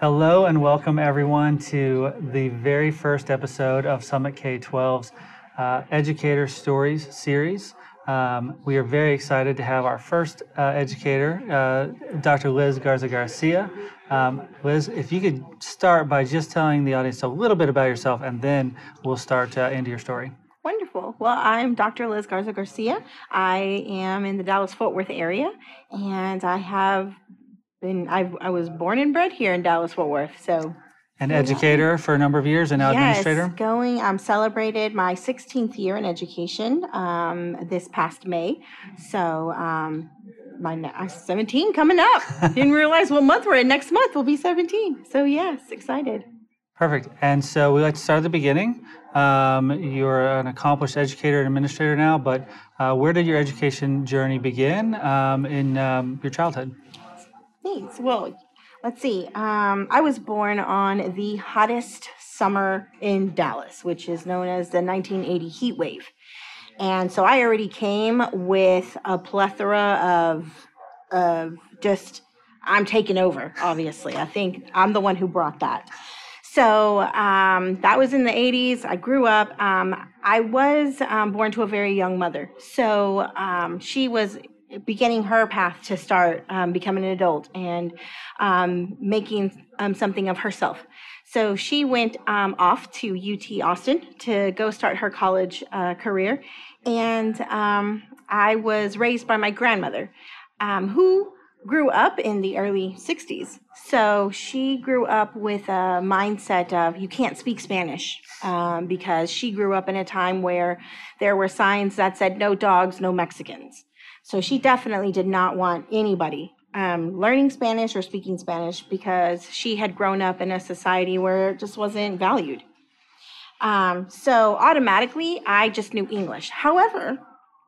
Hello and welcome everyone to the very first episode of Summit K 12's uh, Educator Stories series. Um, we are very excited to have our first uh, educator, uh, Dr. Liz Garza Garcia. Um, Liz, if you could start by just telling the audience a little bit about yourself and then we'll start uh, into your story. Wonderful. Well, I'm Dr. Liz Garza Garcia. I am in the Dallas Fort Worth area and I have been I, I was born and bred here in Dallas Fort Worth. So an educator for a number of years and now yes, administrator. Going, I'm celebrated my 16th year in education um, this past May. So um, my I'm 17 coming up. Didn't realize what month we're in. Next month will be 17. So yes, excited. Perfect. And so we like to start at the beginning. Um, you're an accomplished educator and administrator now, but uh, where did your education journey begin um, in um, your childhood? Thanks. Well, let's see. Um, I was born on the hottest summer in Dallas, which is known as the 1980 heat wave. And so I already came with a plethora of, of just, I'm taking over, obviously. I think I'm the one who brought that. So um, that was in the 80s. I grew up. Um, I was um, born to a very young mother. So um, she was beginning her path to start um, becoming an adult and um, making um, something of herself. So she went um, off to UT Austin to go start her college uh, career. And um, I was raised by my grandmother, um, who grew up in the early 60s. So she grew up with a mindset of you can't speak Spanish um, because she grew up in a time where there were signs that said no dogs, no Mexicans. So she definitely did not want anybody um, learning Spanish or speaking Spanish because she had grown up in a society where it just wasn't valued. Um, so automatically, I just knew English. However,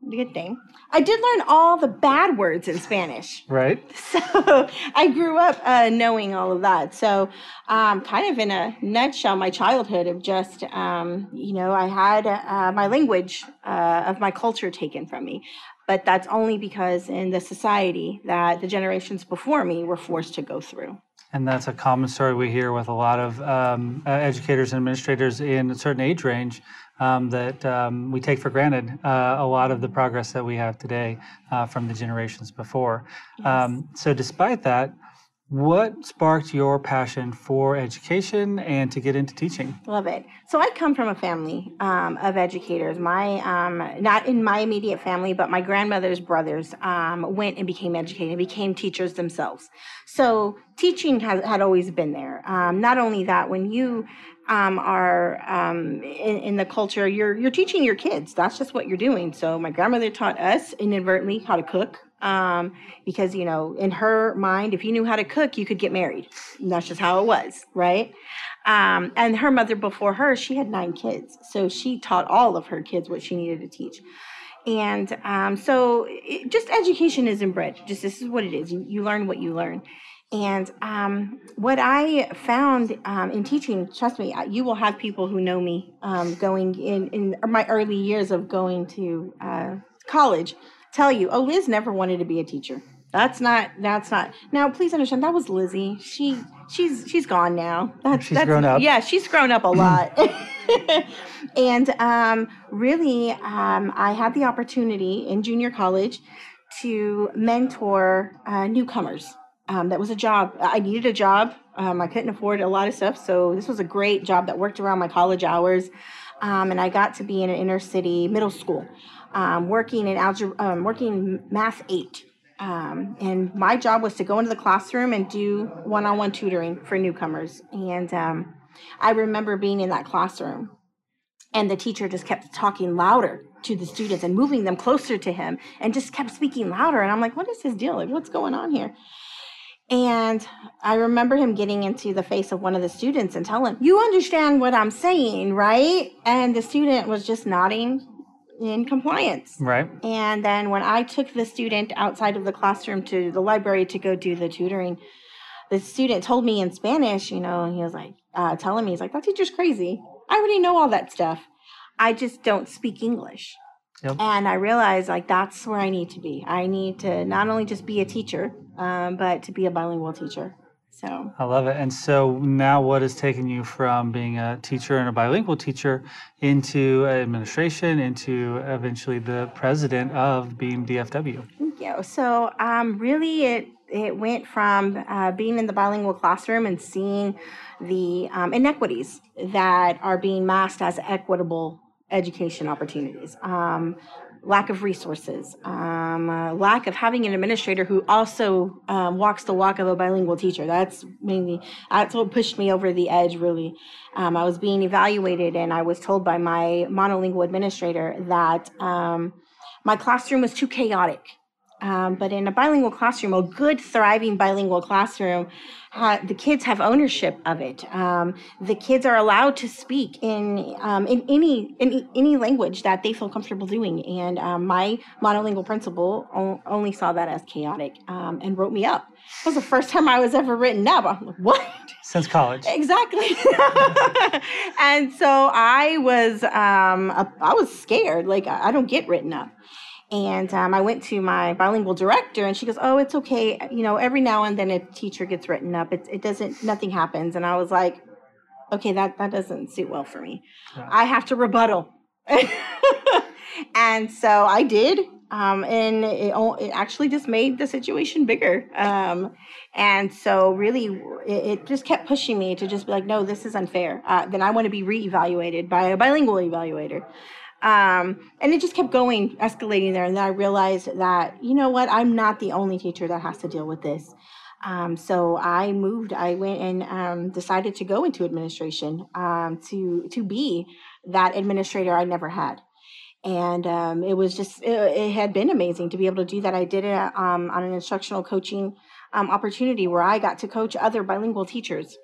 good thing, I did learn all the bad words in Spanish. Right. So I grew up uh, knowing all of that. So, um, kind of in a nutshell, my childhood of just, um, you know, I had uh, my language uh, of my culture taken from me but that's only because in the society that the generations before me were forced to go through. And that's a common story we hear with a lot of um, uh, educators and administrators in a certain age range um, that um, we take for granted uh, a lot of the progress that we have today uh, from the generations before. Yes. Um, so, despite that, what sparked your passion for education and to get into teaching? Love it. So I come from a family um, of educators. My um, not in my immediate family, but my grandmother's brothers um, went and became educated, became teachers themselves. So teaching has had always been there. Um, not only that, when you um, are um, in, in, the culture, you're you're teaching your kids. That's just what you're doing. So my grandmother taught us inadvertently how to cook um, because you know in her mind if you knew how to cook you could get married. And that's just how it was right? Um, and her mother before her she had nine kids. So she taught all of her kids what she needed to teach. And um, so it, just education is inbred. Just this is what it is. You, you learn what you learn. And um, what I found um, in teaching, trust me, you will have people who know me um, going in, in my early years of going to uh, college tell you, oh, Liz never wanted to be a teacher. That's not. That's not. Now, please understand. That was Lizzie. She she's she's gone now. That's she's that's, grown up. Yeah, she's grown up a lot. and um, really, um, I had the opportunity in junior college to mentor uh, newcomers. Um, that was a job. I needed a job. Um, I couldn't afford a lot of stuff, so this was a great job that worked around my college hours. Um, and I got to be in an inner city middle school um, working in algebra, um, working math eight. Um, and my job was to go into the classroom and do one-on-one tutoring for newcomers. And um, I remember being in that classroom, and the teacher just kept talking louder to the students and moving them closer to him, and just kept speaking louder. And I'm like, "What is his deal? Like, what's going on here?" And I remember him getting into the face of one of the students and telling, You understand what I'm saying, right? And the student was just nodding in compliance. Right. And then when I took the student outside of the classroom to the library to go do the tutoring, the student told me in Spanish, you know, he was like uh, telling me, he's like, that teacher's crazy. I already know all that stuff. I just don't speak English. Yep. And I realized like that's where I need to be. I need to not only just be a teacher, um, but to be a bilingual teacher. So I love it. And so now, what has taken you from being a teacher and a bilingual teacher into administration, into eventually the president of Beam DFW? Thank you. So um, really, it it went from uh, being in the bilingual classroom and seeing the um, inequities that are being masked as equitable education opportunities. Um, lack of resources, um, uh, lack of having an administrator who also um, walks the walk of a bilingual teacher. That's mainly that's what pushed me over the edge. Really, um, I was being evaluated, and I was told by my monolingual administrator that um, my classroom was too chaotic um, but in a bilingual classroom, a good, thriving bilingual classroom, uh, the kids have ownership of it. Um, the kids are allowed to speak in um, in any in any language that they feel comfortable doing. And um, my monolingual principal o- only saw that as chaotic um, and wrote me up. It was the first time I was ever written up. I'm like, what? Since college. Exactly. and so I was um, I was scared. Like I don't get written up. And um, I went to my bilingual director, and she goes, "Oh, it's okay. You know, every now and then a teacher gets written up. It, it doesn't. Nothing happens." And I was like, "Okay, that that doesn't suit well for me. Yeah. I have to rebuttal." and so I did, um, and it, it, actually just made the situation bigger. Um, and so, really, it, it, just kept pushing me to just be like, "No, this is unfair. Uh, then I want to be reevaluated by a bilingual evaluator." Um, and it just kept going, escalating there. And then I realized that, you know what, I'm not the only teacher that has to deal with this. Um, so I moved. I went and um, decided to go into administration um, to to be that administrator I never had, and um, it was just it, it, had been amazing to be able to do that. I did it um, on an instructional coaching um, opportunity where I got to coach other bilingual teachers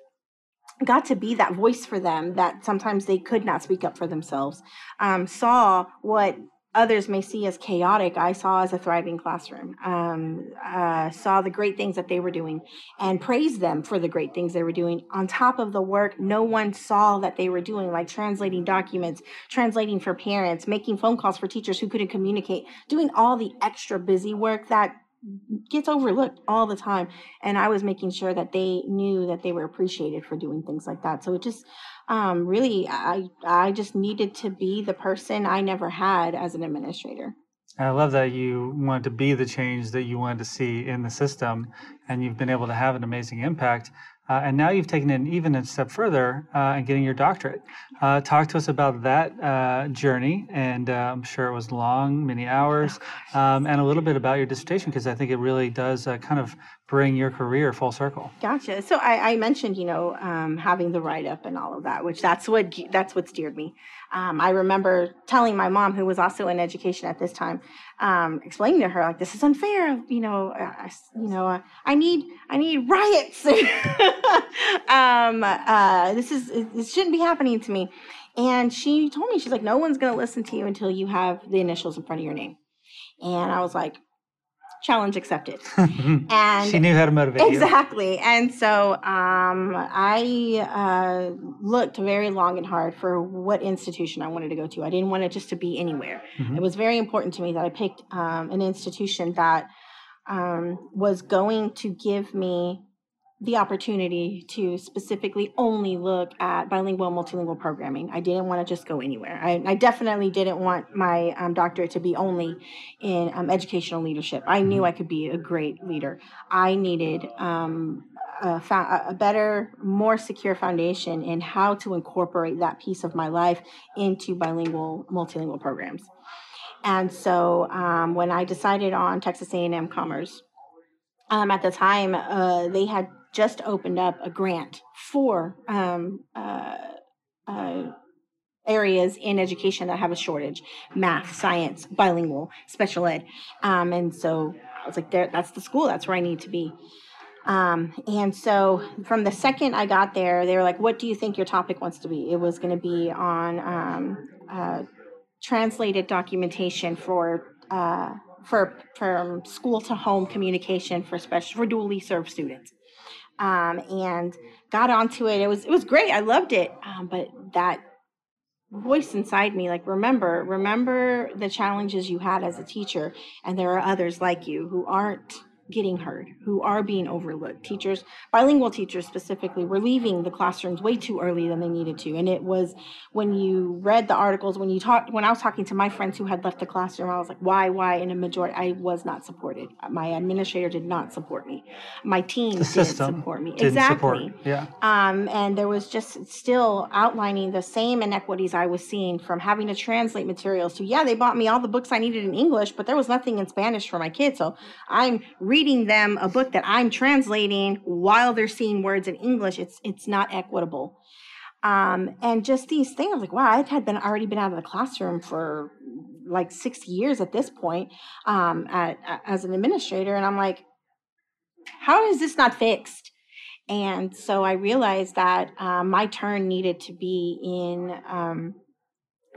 got to be that voice for them that sometimes they could not speak up for themselves. Um, saw what others may see as chaotic i saw as a thriving classroom. Um, uh, saw the great things that they were doing and praised them for the great things they were doing. On top of the work no one saw that they were doing like translating documents translating for parents making phone calls for teachers who couldn't communicate doing all the extra busy work that gets overlooked all the time. And i was making sure that they knew that they were appreciated for doing things like that. So it just um, really i i just needed to be the person i never had as an administrator. I love that you wanted to be the change that you wanted to see in the system, and you've been able to have an amazing impact. Uh, and now you've taken it even a step further uh, and getting your doctorate. Uh, talk to us about that uh, journey, and uh, I'm sure it was long, many hours, oh, um, and a little bit about your dissertation because I think it really does uh, kind of bring your career full circle. Gotcha. So I, I mentioned, you know, um, having the write up and all of that, which that's what that's what steered me. Um, I remember telling my mom, who was also in education at this time, um, explaining to her like, "This is unfair. You know, uh, you know, uh, I need I need riots. um, uh, this is this shouldn't be happening to me." And she told me, she's like, "No one's going to listen to you until you have the initials in front of your name." And I was like, challenge accepted. and she knew how to motivate exactly. And so um, I uh, looked very long and hard for what institution I wanted to go to. I didn't want it just to be anywhere. Mm-hmm. It was very important to me that I picked um, an institution that um, was going to give me the opportunity to specifically only look at bilingual multilingual programming. I didn't want to just go anywhere. I, I definitely didn't want my um, doctorate to be only in um, educational leadership. I knew mm-hmm. I could be a great leader. I needed um, a, a, better, more secure foundation in how to incorporate that piece of my life into bilingual multilingual programs. And so um, when I decided on Texas A&M Commerce, um, at the time, uh, they had just opened up a grant for um, uh, uh, areas in education that have a shortage math, science, bilingual, special ed. Um, and so I was like, there, that's the school, that's where I need to be. Um, and so from the second I got there, they were like, what do you think your topic wants to be? It was going to be on um, uh, translated documentation for. Uh, for from school to home communication for special for dually served students um, and got onto it. It was it was great. I loved it. Um, but that voice inside me, like remember, remember the challenges you had as a teacher, and there are others like you who aren't getting heard, who are being overlooked. Teachers, bilingual teachers specifically, were leaving the classrooms way too early than they needed to. And it was when you read the articles, when you talked, when I was talking to my friends who had left the classroom, I was like, why, why? In a majority, I was not supported. My administrator did not support me. My team didn't support me. Didn't exactly. support. Yeah. Um, and there was just still outlining the same inequities I was seeing from having to translate materials to, yeah, they bought me all the books I needed in English, but there was nothing in Spanish for my kids. So I'm reading them a book that I'm translating while they're seeing words in English. It's it's not equitable. Um, and just these things, like, wow, I had been already been out of the classroom for like six years at this point um, at, as an administrator, and I'm like, how is this not fixed? And so I realized that um, my turn needed to be in um,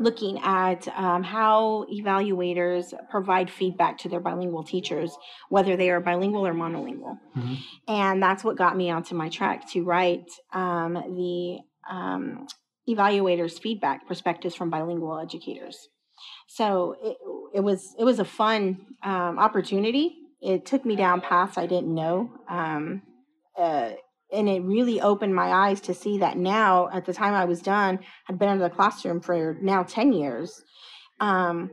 looking at um, how evaluators provide feedback to their bilingual teachers, whether they are bilingual or monolingual. Mhm. And that's what got me onto my track to write um, the um, evaluators' feedback perspectives from bilingual educators. So it, it was it was a fun um, opportunity. It took me down paths I didn't know. Um, uh, and it really opened my eyes to see that now at the time i was done had been in the classroom for now 10 years um,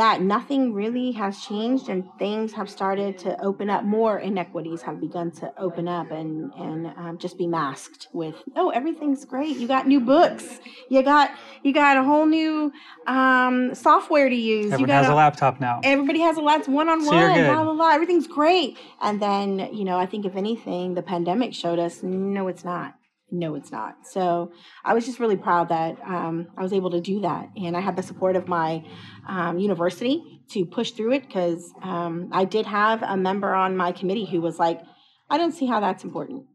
that nothing really has changed and things have started to open up more inequities have begun to open up and and um, just be masked with oh everything's great you got new books you got you got a whole new um, software to use you got has a laptop now. everybody has a lot one on one, blah blah blah. Everything's great. And then, you know, I think if anything, the pandemic showed us no, it's not. No, it's not. So I was just really proud that um, I was able to do that, and I had the support of my um, university to push through it because um, I did have a member on my committee who was like, "I don't see how that's important."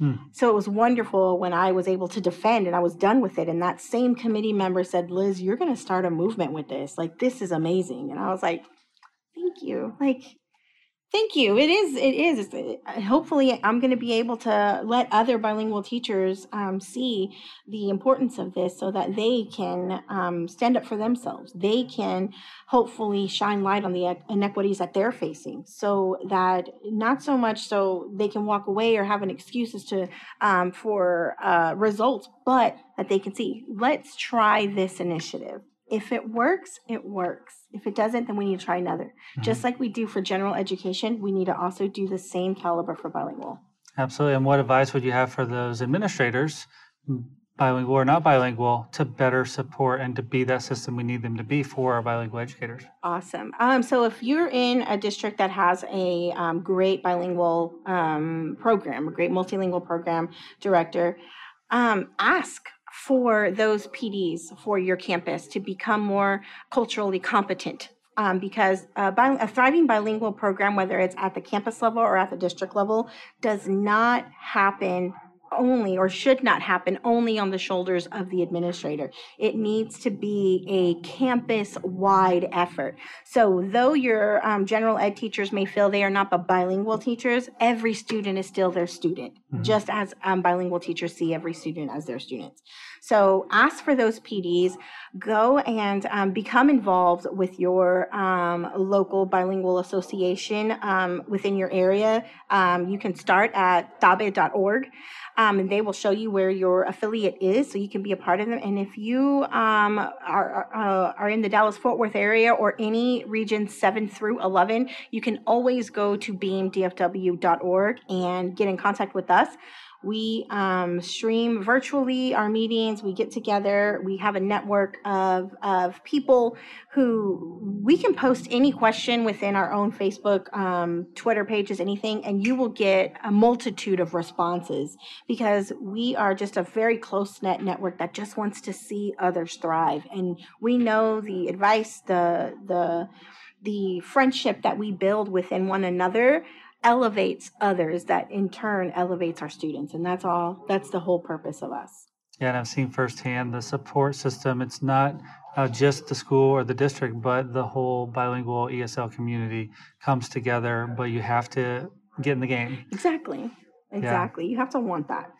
Hmm. So it was wonderful when I was able to defend and I was done with it. And that same committee member said, Liz, you're going to start a movement with this. Like, this is amazing. And I was like, thank you. Like, thank you. It is, it is. Hopefully, I'm going to be able to let other bilingual teachers um, see the importance of this so that they can um, stand up for themselves. They can hopefully shine light on the inequities that they're facing so that not so much so they can walk away or have an excuse as to um, for uh, results, but that they can see, let's try this initiative. If it works, it works. If it doesn't, then we need to try another. Just like we do for general education, we need to also do the same caliber for bilingual. Absolutely. And what advice would you have for those administrators, bilingual or not bilingual, to better support and to be that system we need them to be for our bilingual educators? Awesome. Um, so if you're in a district that has a um, great bilingual um, program, a great multilingual program director, um, ask for those PDs for your campus to become more culturally competent. Um, because a, bi- a thriving bilingual program, whether it's at the campus level or at the district level, does not happen only or should not happen only on the shoulders of the administrator. It needs to be a campus wide effort. So, though your um, general ed teachers may feel they are not the bilingual teachers, every student is still their student, Mhm. just as um, bilingual teachers see every student as their students. So, ask for those PDs, go and um, become involved with your um, local bilingual association um, within your area. Um, you can start at tabe.org. Um, and they will show you where your affiliate is, so you can be a part of them. And if you um, are uh, are in the Dallas Fort Worth area or any region seven through eleven, you can always go to beamdfw.org and get in contact with us. We um, stream virtually our meetings. We get together. We have a network of, of people who we can post any question within our own Facebook, um, Twitter pages, anything, and you will get a multitude of responses because we are just a very close knit network that just wants to see others thrive. And we know the advice, the, the, the friendship that we build within one another elevates others that in turn elevates our students and that's all that's the whole purpose of us Yeah, and I've seen firsthand the support system. It's not uh, just the school or the district, but the whole bilingual ESL community comes together. But you have to get in the game. exactly exactly you have to want that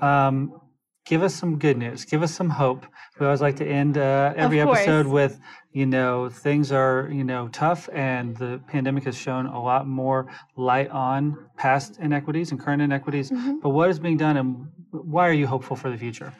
Um, give us some good news. Give us some hope. We always like to end uh, every episode with, you know, things are, you know, tough, and the pandemic has shown a lot more light on past inequities and current inequities. Mhm. But what is being done, and why are you hopeful for the future?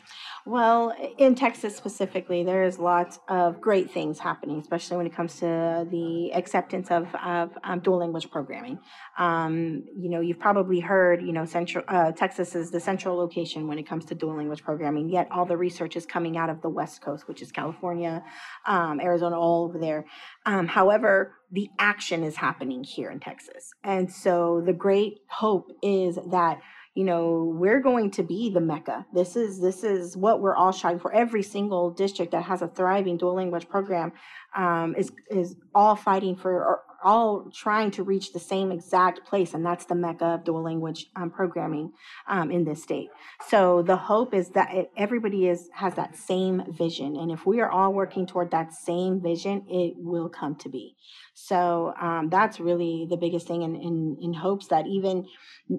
Well, in Texas specifically, there's lots of great things happening, especially when it comes to the acceptance of, of um, dual language programming. Um, you know, you've probably heard, you know, central uh, Texas is the central location when it comes to dual language programming. Yet all the research is coming out of the West Coast, which is California, um, Arizona, all over there. Um, however, the action is happening here in Texas, and so the great hope is that you know we're going to be the mecca. This is this is what we're all striving for. Every single district that has a thriving dual language program um, is is all fighting for or all trying to reach the same exact place and that's the mecca of dual language um, programming um, in this state. So the hope is that it, everybody is has that same vision and if we are all working toward that same vision it will come to be. So um, that's really the biggest thing in, in, in hopes that even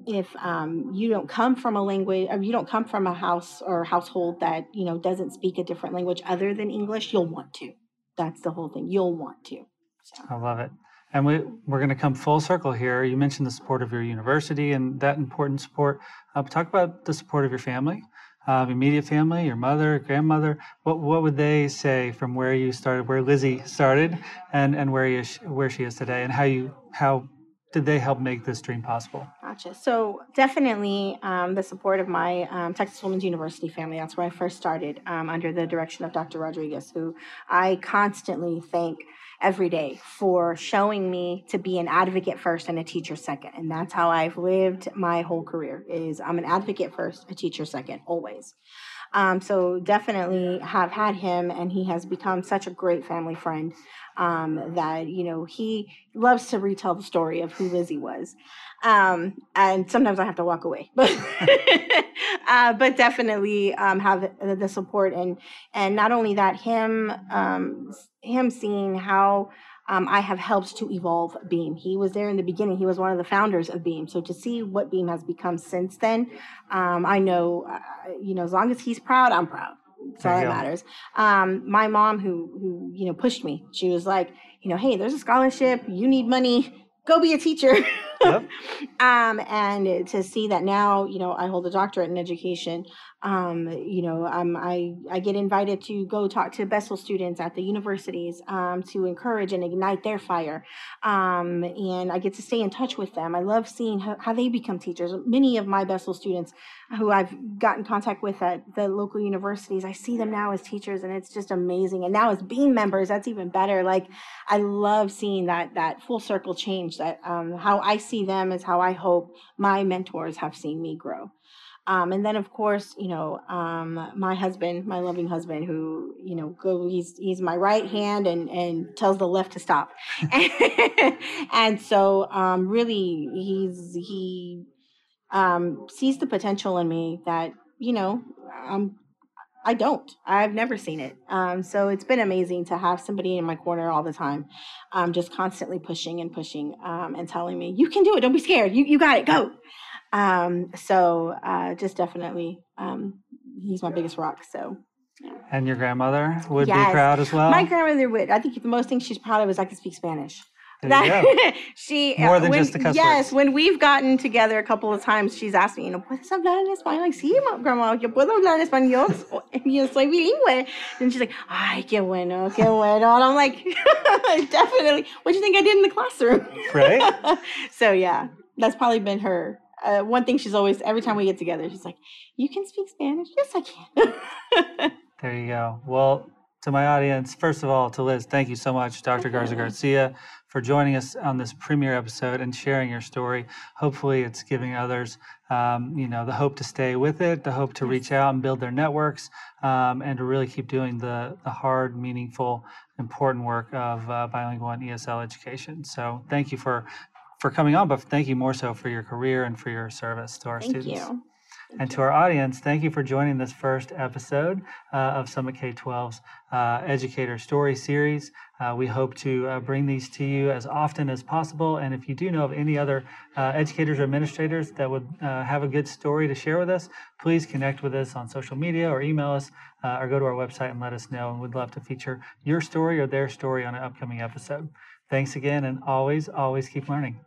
if um, you don't come from a language or you don't come from a house or household that you know doesn't speak a different language other than english you'll want to. That's the whole thing. You'll want to. So. I love it. And we, we're going to come full circle here. You mentioned the support of your university and that important support. Uh, talk about the support of your family, uh, immediate family, your mother, grandmother. What what would they say from where you started, where Lizzie started, and and where you where she is today, and how you how did they help make this dream possible? Gotcha. So definitely um, the support of my um, Texas Women's University family. That's where I first started um, under the direction of Dr. Rodriguez, who I constantly thank every day for showing me to be an advocate first and a teacher second. And that's how I've lived my whole career is I'm an advocate first, a teacher second, always. Um, so definitely have had him, and he has become such a great family friend um, that you know he loves to retell the story of who Lizzie was, um, and sometimes I have to walk away, but uh, but definitely um, have the, the support and and not only that him um, him seeing how. Um, I have helped to evolve Beam. He was there in the beginning. He was one of the founders of Beam. So to see what Beam has become since then, um, I know, uh, you know, as long as he's proud, I'm proud. That's all that matters. Um, my mom, who who you know pushed me, she was like, you know, hey, there's a scholarship. You need money. Go be a teacher. Yep. um, and to see that now, you know, I hold a doctorate in education. Um, you know, um, I I get invited to go talk to Bessel students at the universities um, to encourage and ignite their fire. Um, and I get to stay in touch with them. I love seeing how, how they become teachers. Many of my Bessel students who I've got in contact with at the local universities, I see them now as teachers, and it's just amazing. And now as Beam members, that's even better. Like I love seeing that that full circle change. That um, how I see them is how I hope my mentors have seen me grow. Um, and then, of course, you know, um, my husband, my loving husband, who you know, go he's he's my right hand and and tells the left to stop. and so, um, really, he's he um, sees the potential in me that you know um, I don't. I've never seen it. Um, so it's been amazing to have somebody in my corner all the time, um, just constantly pushing and pushing um, and telling me, "You can do it. Don't be scared. You you got it. Go." Um, so uh, just definitely, um, he's my biggest rock. So And your grandmother would be proud as well. my grandmother would. I think the most thing she's proud of is I can speak Spanish. Go. she More uh, than when- just the cuss yes words. when we've gotten together a couple of times she's asked me you know puedes hablar en español like sí grandma yo puedo hablar español yo soy bilingüe and she's like ay qué bueno qué bueno and I'm like definitely what do you think I did in the classroom Right? so yeah that's probably been her uh, one thing she's always every time we get together she's like you can speak Spanish yes I can There you go. Well, to my audience, first of all, to Liz, thank you so much, Dr. Garza Garcia, for joining us on this premiere episode and sharing your story. Hopefully, it's giving others, um, you know, the hope to stay with it, the hope to reach out and build their networks, um, and to really keep doing the the hard, meaningful, important work of uh, bilingual and ESL education. So, thank you for for coming on, but thank you more so for your career and for your service to our thank students. you And to our audience, thank you for joining this first episode uh, of Summit K 12's uh, Educator Story Series. Uh, we hope to uh, bring these to you as often as possible. And if you do know of any other uh, educators or administrators that would uh, have a good story to share with us, please connect with us on social media or email us or go to our website and let us know. And we'd love to feature your story or their story on an upcoming episode. Thanks again, and always, always keep learning.